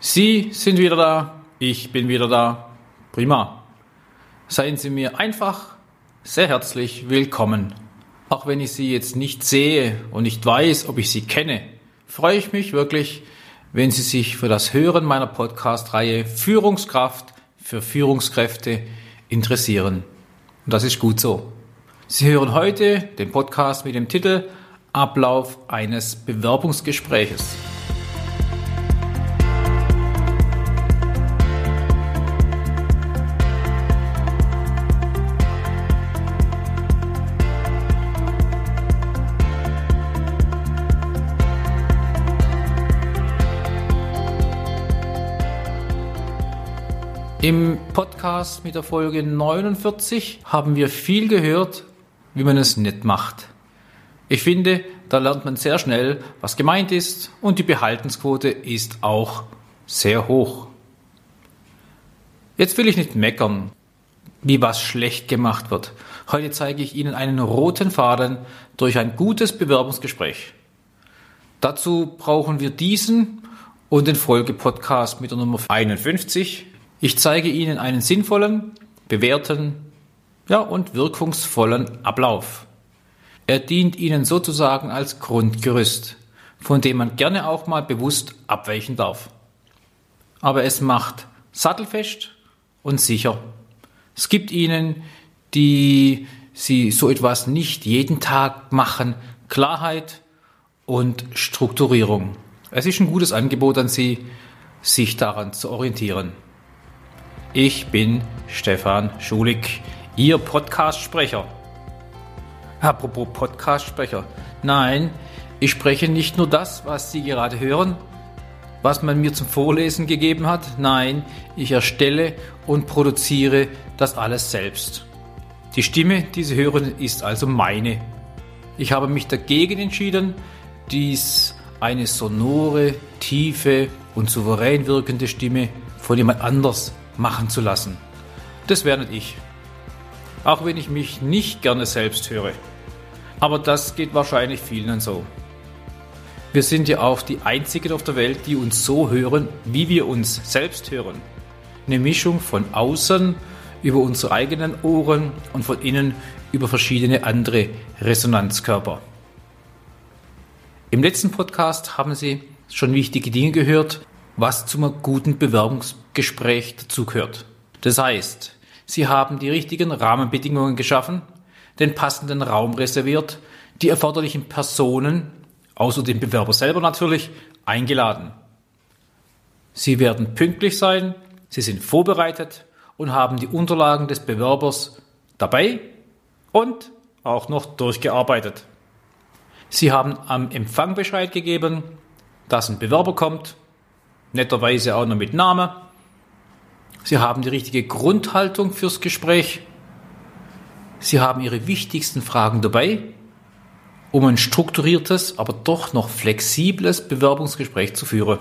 Sie sind wieder da, ich bin wieder da. Prima. Seien Sie mir einfach sehr herzlich willkommen. Auch wenn ich Sie jetzt nicht sehe und nicht weiß, ob ich Sie kenne, freue ich mich wirklich, wenn Sie sich für das Hören meiner Podcast-Reihe Führungskraft für Führungskräfte interessieren. Und das ist gut so. Sie hören heute den Podcast mit dem Titel Ablauf eines Bewerbungsgespräches. Im Podcast mit der Folge 49 haben wir viel gehört, wie man es nicht macht. Ich finde, da lernt man sehr schnell, was gemeint ist und die Behaltensquote ist auch sehr hoch. Jetzt will ich nicht meckern, wie was schlecht gemacht wird. Heute zeige ich Ihnen einen roten Faden durch ein gutes Bewerbungsgespräch. Dazu brauchen wir diesen und den Folgepodcast mit der Nummer 51 ich zeige Ihnen einen sinnvollen, bewährten ja, und wirkungsvollen Ablauf. Er dient Ihnen sozusagen als Grundgerüst, von dem man gerne auch mal bewusst abweichen darf. Aber es macht sattelfest und sicher. Es gibt Ihnen, die Sie so etwas nicht jeden Tag machen, Klarheit und Strukturierung. Es ist ein gutes Angebot an Sie, sich daran zu orientieren. Ich bin Stefan Schulig, Ihr Podcast-Sprecher. Apropos Podcast-Sprecher. Nein, ich spreche nicht nur das, was Sie gerade hören, was man mir zum Vorlesen gegeben hat. Nein, ich erstelle und produziere das alles selbst. Die Stimme, die Sie hören, ist also meine. Ich habe mich dagegen entschieden, dies eine sonore, tiefe und souverän wirkende Stimme von jemand anders machen zu lassen. Das wäre nicht ich. Auch wenn ich mich nicht gerne selbst höre. Aber das geht wahrscheinlich vielen so. Wir sind ja auch die Einzigen auf der Welt, die uns so hören, wie wir uns selbst hören. Eine Mischung von außen über unsere eigenen Ohren und von innen über verschiedene andere Resonanzkörper. Im letzten Podcast haben Sie schon wichtige Dinge gehört, was zum guten Bewerbungsgespräch dazugehört. Das heißt, Sie haben die richtigen Rahmenbedingungen geschaffen, den passenden Raum reserviert, die erforderlichen Personen, außer dem Bewerber selber natürlich, eingeladen. Sie werden pünktlich sein, Sie sind vorbereitet und haben die Unterlagen des Bewerbers dabei und auch noch durchgearbeitet. Sie haben am Empfang Bescheid gegeben, dass ein Bewerber kommt netterweise auch noch mit Name. Sie haben die richtige Grundhaltung fürs Gespräch. Sie haben Ihre wichtigsten Fragen dabei, um ein strukturiertes, aber doch noch flexibles Bewerbungsgespräch zu führen.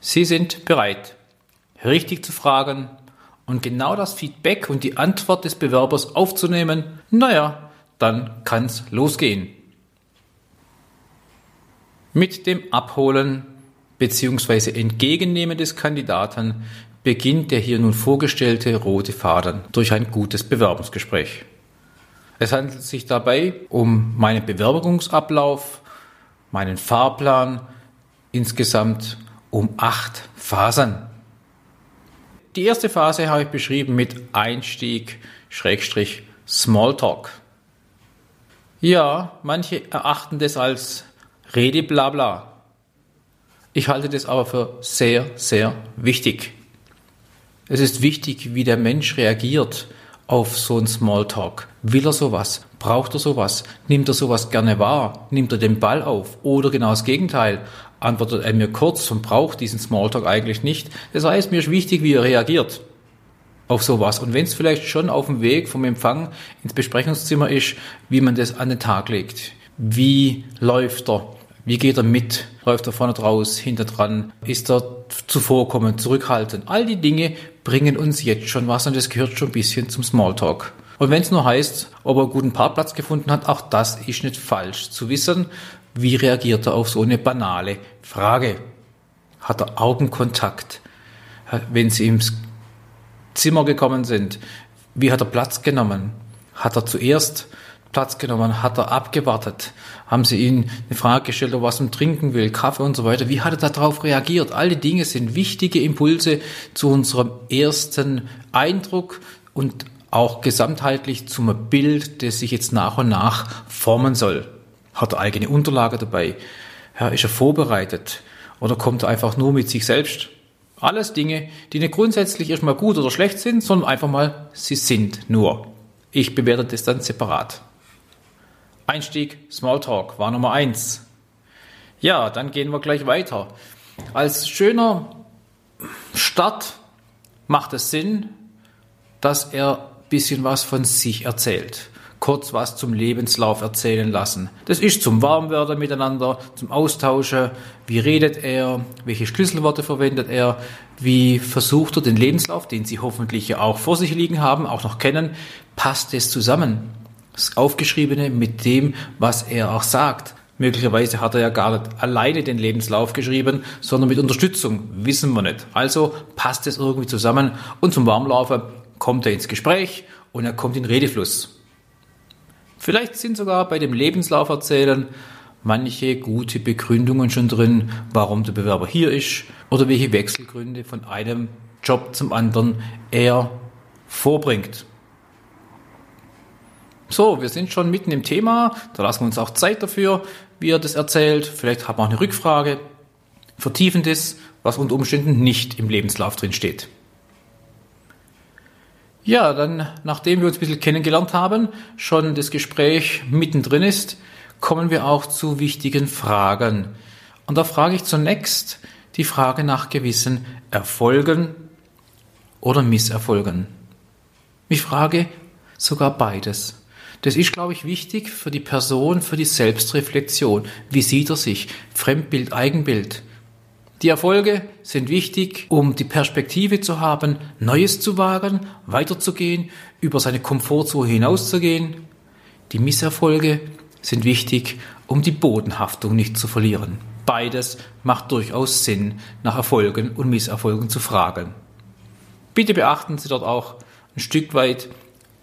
Sie sind bereit, richtig zu fragen und genau das Feedback und die Antwort des Bewerbers aufzunehmen. Naja, dann kann's losgehen. Mit dem Abholen bzw. Entgegennehmen des Kandidaten beginnt der hier nun vorgestellte rote Faden durch ein gutes Bewerbungsgespräch. Es handelt sich dabei um meinen Bewerbungsablauf, meinen Fahrplan, insgesamt um acht Phasen. Die erste Phase habe ich beschrieben mit Einstieg, Schrägstrich, Smalltalk. Ja, manche erachten das als Rede blabla. Ich halte das aber für sehr, sehr wichtig. Es ist wichtig, wie der Mensch reagiert auf so einen Smalltalk. Will er sowas? Braucht er sowas? Nimmt er sowas gerne wahr? Nimmt er den Ball auf? Oder genau das Gegenteil? Antwortet er mir kurz und braucht diesen Smalltalk eigentlich nicht? Das heißt, mir ist wichtig, wie er reagiert auf sowas. Und wenn es vielleicht schon auf dem Weg vom Empfang ins Besprechungszimmer ist, wie man das an den Tag legt. Wie läuft er? Wie geht er mit? Läuft er vorne draus, hinter dran? Ist er zuvorkommend, zurückhaltend? All die Dinge bringen uns jetzt schon was und das gehört schon ein bisschen zum Smalltalk. Und wenn es nur heißt, ob er einen guten Parkplatz gefunden hat, auch das ist nicht falsch. Zu wissen, wie reagiert er auf so eine banale Frage. Hat er Augenkontakt? Wenn Sie ins Zimmer gekommen sind, wie hat er Platz genommen? Hat er zuerst Platz genommen? Hat er abgewartet? Haben Sie ihm eine Frage gestellt, ob er was zum Trinken will, Kaffee und so weiter? Wie hat er darauf reagiert? All die Dinge sind wichtige Impulse zu unserem ersten Eindruck und auch gesamtheitlich zum Bild, das sich jetzt nach und nach formen soll. Hat er eigene Unterlage dabei? Ja, ist er vorbereitet? Oder kommt er einfach nur mit sich selbst? Alles Dinge, die nicht grundsätzlich erstmal gut oder schlecht sind, sondern einfach mal, sie sind nur. Ich bewerte das dann separat. Einstieg, Smalltalk war Nummer eins. Ja, dann gehen wir gleich weiter. Als schöner Start macht es Sinn, dass er ein bisschen was von sich erzählt. Kurz was zum Lebenslauf erzählen lassen. Das ist zum Warmwerden miteinander, zum Austauschen. Wie redet er? Welche Schlüsselworte verwendet er? Wie versucht er den Lebenslauf, den Sie hoffentlich ja auch vor sich liegen haben, auch noch kennen, passt es zusammen? Das Aufgeschriebene mit dem, was er auch sagt. Möglicherweise hat er ja gar nicht alleine den Lebenslauf geschrieben, sondern mit Unterstützung. Wissen wir nicht. Also passt es irgendwie zusammen und zum Warmlaufen kommt er ins Gespräch und er kommt in Redefluss. Vielleicht sind sogar bei dem Lebenslauf erzählen manche gute Begründungen schon drin, warum der Bewerber hier ist oder welche Wechselgründe von einem Job zum anderen er vorbringt. So, wir sind schon mitten im Thema. Da lassen wir uns auch Zeit dafür, wie er das erzählt. Vielleicht haben wir auch eine Rückfrage. Vertiefendes, was unter Umständen nicht im Lebenslauf drin steht. Ja, dann, nachdem wir uns ein bisschen kennengelernt haben, schon das Gespräch mittendrin ist, kommen wir auch zu wichtigen Fragen. Und da frage ich zunächst die Frage nach gewissen Erfolgen oder Misserfolgen. Ich frage sogar beides. Das ist, glaube ich, wichtig für die Person, für die Selbstreflexion. Wie sieht er sich? Fremdbild, Eigenbild. Die Erfolge sind wichtig, um die Perspektive zu haben, Neues zu wagen, weiterzugehen, über seine Komfortzone hinauszugehen. Die Misserfolge sind wichtig, um die Bodenhaftung nicht zu verlieren. Beides macht durchaus Sinn, nach Erfolgen und Misserfolgen zu fragen. Bitte beachten Sie dort auch ein Stück weit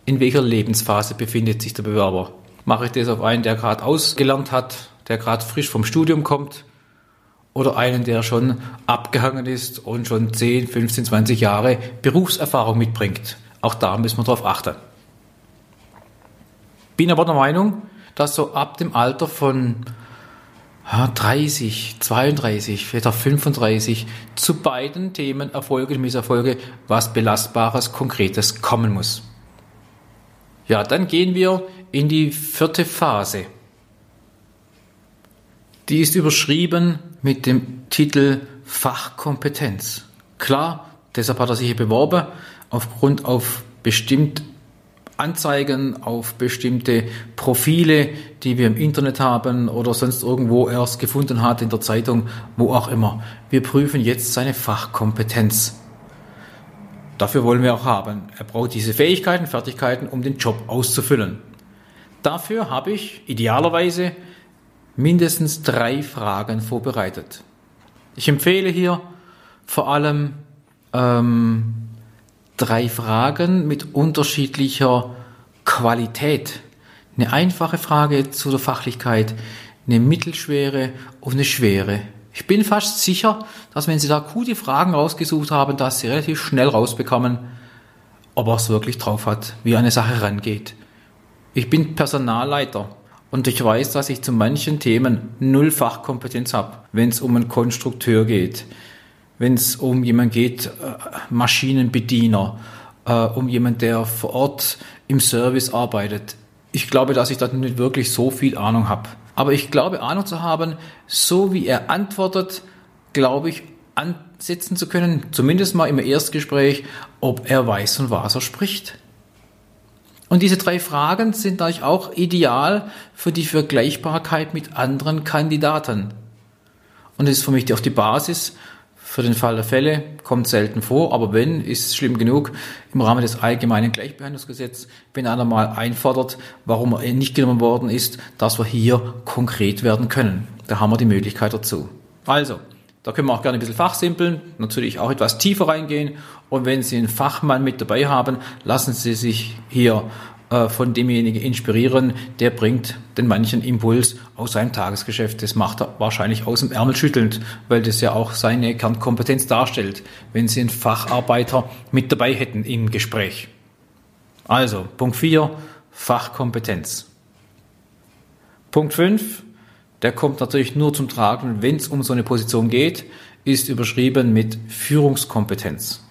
in welcher Lebensphase befindet sich der Bewerber. Mache ich das auf einen, der gerade ausgelernt hat, der gerade frisch vom Studium kommt, oder einen, der schon abgehangen ist und schon 10, 15, 20 Jahre Berufserfahrung mitbringt. Auch da müssen wir darauf achten. Bin aber der Meinung, dass so ab dem Alter von 30, 32, vielleicht auch 35 zu beiden Themen Erfolge und Misserfolge was Belastbares, Konkretes kommen muss. Ja, dann gehen wir in die vierte Phase. Die ist überschrieben mit dem Titel Fachkompetenz. Klar, deshalb hat er sich hier beworben, aufgrund auf bestimmt Anzeigen, auf bestimmte Profile, die wir im Internet haben oder sonst irgendwo erst gefunden hat, in der Zeitung, wo auch immer. Wir prüfen jetzt seine Fachkompetenz. Dafür wollen wir auch haben. Er braucht diese Fähigkeiten, Fertigkeiten, um den Job auszufüllen. Dafür habe ich idealerweise mindestens drei Fragen vorbereitet. Ich empfehle hier vor allem ähm, drei Fragen mit unterschiedlicher Qualität. Eine einfache Frage zu der Fachlichkeit, eine mittelschwere und eine schwere. Ich bin fast sicher, dass wenn Sie da gute Fragen rausgesucht haben, dass Sie relativ schnell rausbekommen, ob er es wirklich drauf hat, wie eine Sache rangeht. Ich bin Personalleiter und ich weiß, dass ich zu manchen Themen null Fachkompetenz habe, wenn es um einen Konstrukteur geht, wenn es um jemanden geht, äh, Maschinenbediener, äh, um jemanden, der vor Ort im Service arbeitet. Ich glaube, dass ich da nicht wirklich so viel Ahnung habe. Aber ich glaube, Ahnung zu haben, so wie er antwortet, glaube ich, ansetzen zu können, zumindest mal im Erstgespräch, ob er weiß, von was er spricht. Und diese drei Fragen sind natürlich auch ideal für die Vergleichbarkeit mit anderen Kandidaten. Und das ist für mich auch die Basis für den Fall der Fälle, kommt selten vor, aber wenn, ist schlimm genug im Rahmen des allgemeinen Gleichbehandlungsgesetzes, wenn einer mal einfordert, warum er nicht genommen worden ist, dass wir hier konkret werden können. Da haben wir die Möglichkeit dazu. Also, Da können wir auch gerne ein bisschen fachsimpeln, natürlich auch etwas tiefer reingehen. Und wenn Sie einen Fachmann mit dabei haben, lassen Sie sich hier äh, von demjenigen inspirieren, der bringt den manchen Impuls aus seinem Tagesgeschäft. Das macht er wahrscheinlich aus dem Ärmel schüttelnd, weil das ja auch seine Kernkompetenz darstellt, wenn Sie einen Facharbeiter mit dabei hätten im Gespräch. Also, Punkt 4, Fachkompetenz. Punkt 5, der kommt natürlich nur zum Tragen, wenn es um so eine Position geht, ist überschrieben mit Führungskompetenz.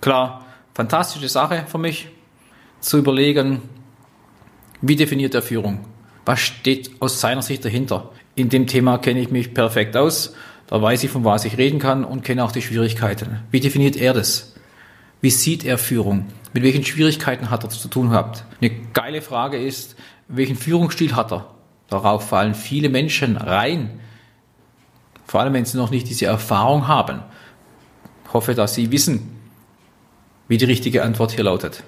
Klar, fantastische Sache für mich, zu überlegen, wie definiert er Führung? Was steht aus seiner Sicht dahinter? In dem Thema kenne ich mich perfekt aus, da weiß ich, von was ich reden kann und kenne auch die Schwierigkeiten. Wie definiert er das? Wie sieht er Führung? Mit welchen Schwierigkeiten hat er zu tun gehabt? Eine geile Frage ist, welchen Führungsstil hat er? Darauf fallen viele Menschen rein. Vor allem, wenn sie noch nicht diese Erfahrung haben. Ich hoffe, dass Sie wissen, wie die richtige Antwort hier lautet.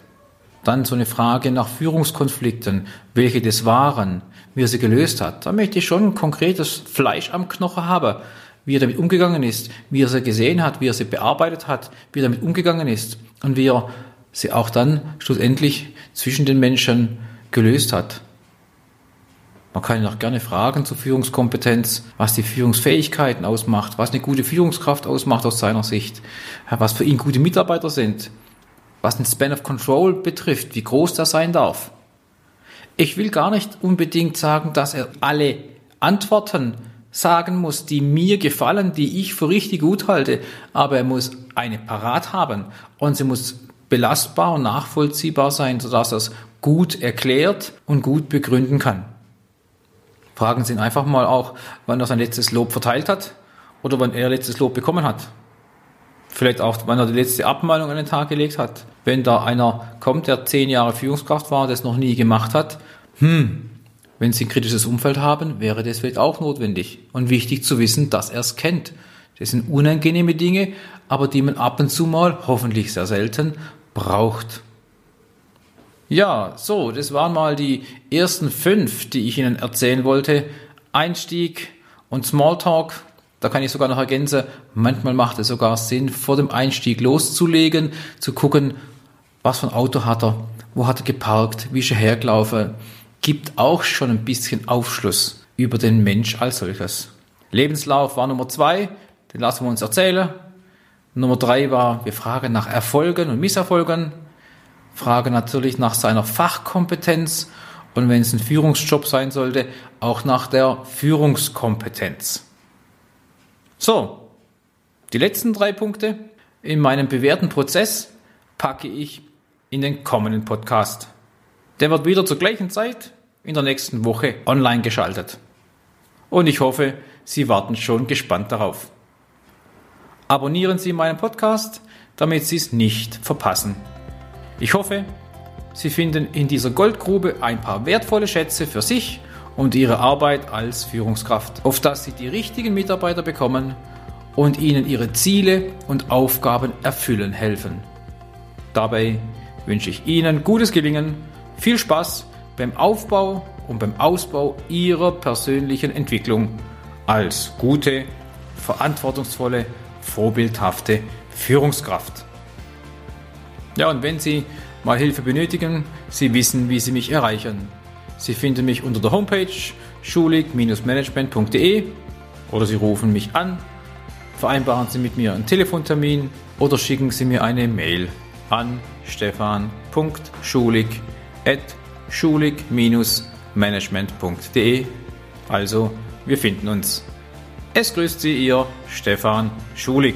Dann so eine Frage nach Führungskonflikten, welche das waren, wie er sie gelöst hat. Da möchte ich schon ein konkretes Fleisch am Knochen haben, wie er damit umgegangen ist, wie er sie gesehen hat, wie er sie bearbeitet hat, wie er damit umgegangen ist. Und wie er sie auch dann schlussendlich zwischen den Menschen gelöst hat. Man kann ihn auch gerne fragen zur Führungskompetenz, was die Führungsfähigkeiten ausmacht, was eine gute Führungskraft ausmacht aus seiner Sicht, was für ihn gute Mitarbeiter sind, was den Span of Control betrifft, wie groß das sein darf. Ich will gar nicht unbedingt sagen, dass er alle Antworten sagen muss, die mir gefallen, die ich für richtig gut halte, aber er muss eine parat haben und sie muss belastbar und nachvollziehbar sein, sodass er es gut erklärt und gut begründen kann. Fragen Sie ihn einfach mal auch, wann er sein letztes Lob verteilt hat oder wann er letztes Lob bekommen hat. Vielleicht auch, wann er die letzte Abmahnung an den Tag gelegt hat. Wenn da einer kommt, der zehn Jahre Führungskraft war, das noch nie gemacht hat, hm, wenn Sie ein kritisches Umfeld haben, wäre das vielleicht auch notwendig und wichtig zu wissen, dass er es kennt. Das sind unangenehme Dinge, aber die man ab und zu mal, hoffentlich sehr selten, braucht. Ja, so, das waren mal die ersten fünf, die ich Ihnen erzählen wollte. Einstieg und Smalltalk. Da kann ich sogar noch ergänzen, manchmal macht es sogar Sinn, vor dem Einstieg loszulegen, zu gucken, was für ein Auto hat er, wo hat er geparkt, wie ist er hergelaufen. Gibt auch schon ein bisschen Aufschluss über den Mensch als solches. Lebenslauf war Nummer zwei, den lassen wir uns erzählen. Nummer drei war, wir fragen nach Erfolgen und Misserfolgen. Frage natürlich nach seiner Fachkompetenz und wenn es ein Führungsjob sein sollte, auch nach der Führungskompetenz. So, die letzten drei Punkte in meinem bewährten Prozess packe ich in den kommenden Podcast. Der wird wieder zur gleichen Zeit in der nächsten Woche online geschaltet. Und ich hoffe, Sie warten schon gespannt darauf. Abonnieren Sie meinen Podcast, damit Sie es nicht verpassen. Ich hoffe, Sie finden in dieser Goldgrube ein paar wertvolle Schätze für sich und Ihre Arbeit als Führungskraft, auf dass Sie die richtigen Mitarbeiter bekommen und ihnen ihre Ziele und Aufgaben erfüllen helfen. Dabei wünsche ich Ihnen gutes Gelingen, viel Spaß beim Aufbau und beim Ausbau Ihrer persönlichen Entwicklung als gute, verantwortungsvolle, vorbildhafte Führungskraft. Ja, und wenn Sie mal Hilfe benötigen, Sie wissen, wie Sie mich erreichen. Sie finden mich unter der Homepage schulig-management.de oder Sie rufen mich an, vereinbaren Sie mit mir einen Telefontermin oder schicken Sie mir eine Mail an stefan.schulig-management.de. Also, wir finden uns. Es grüßt Sie Ihr Stefan Schulig.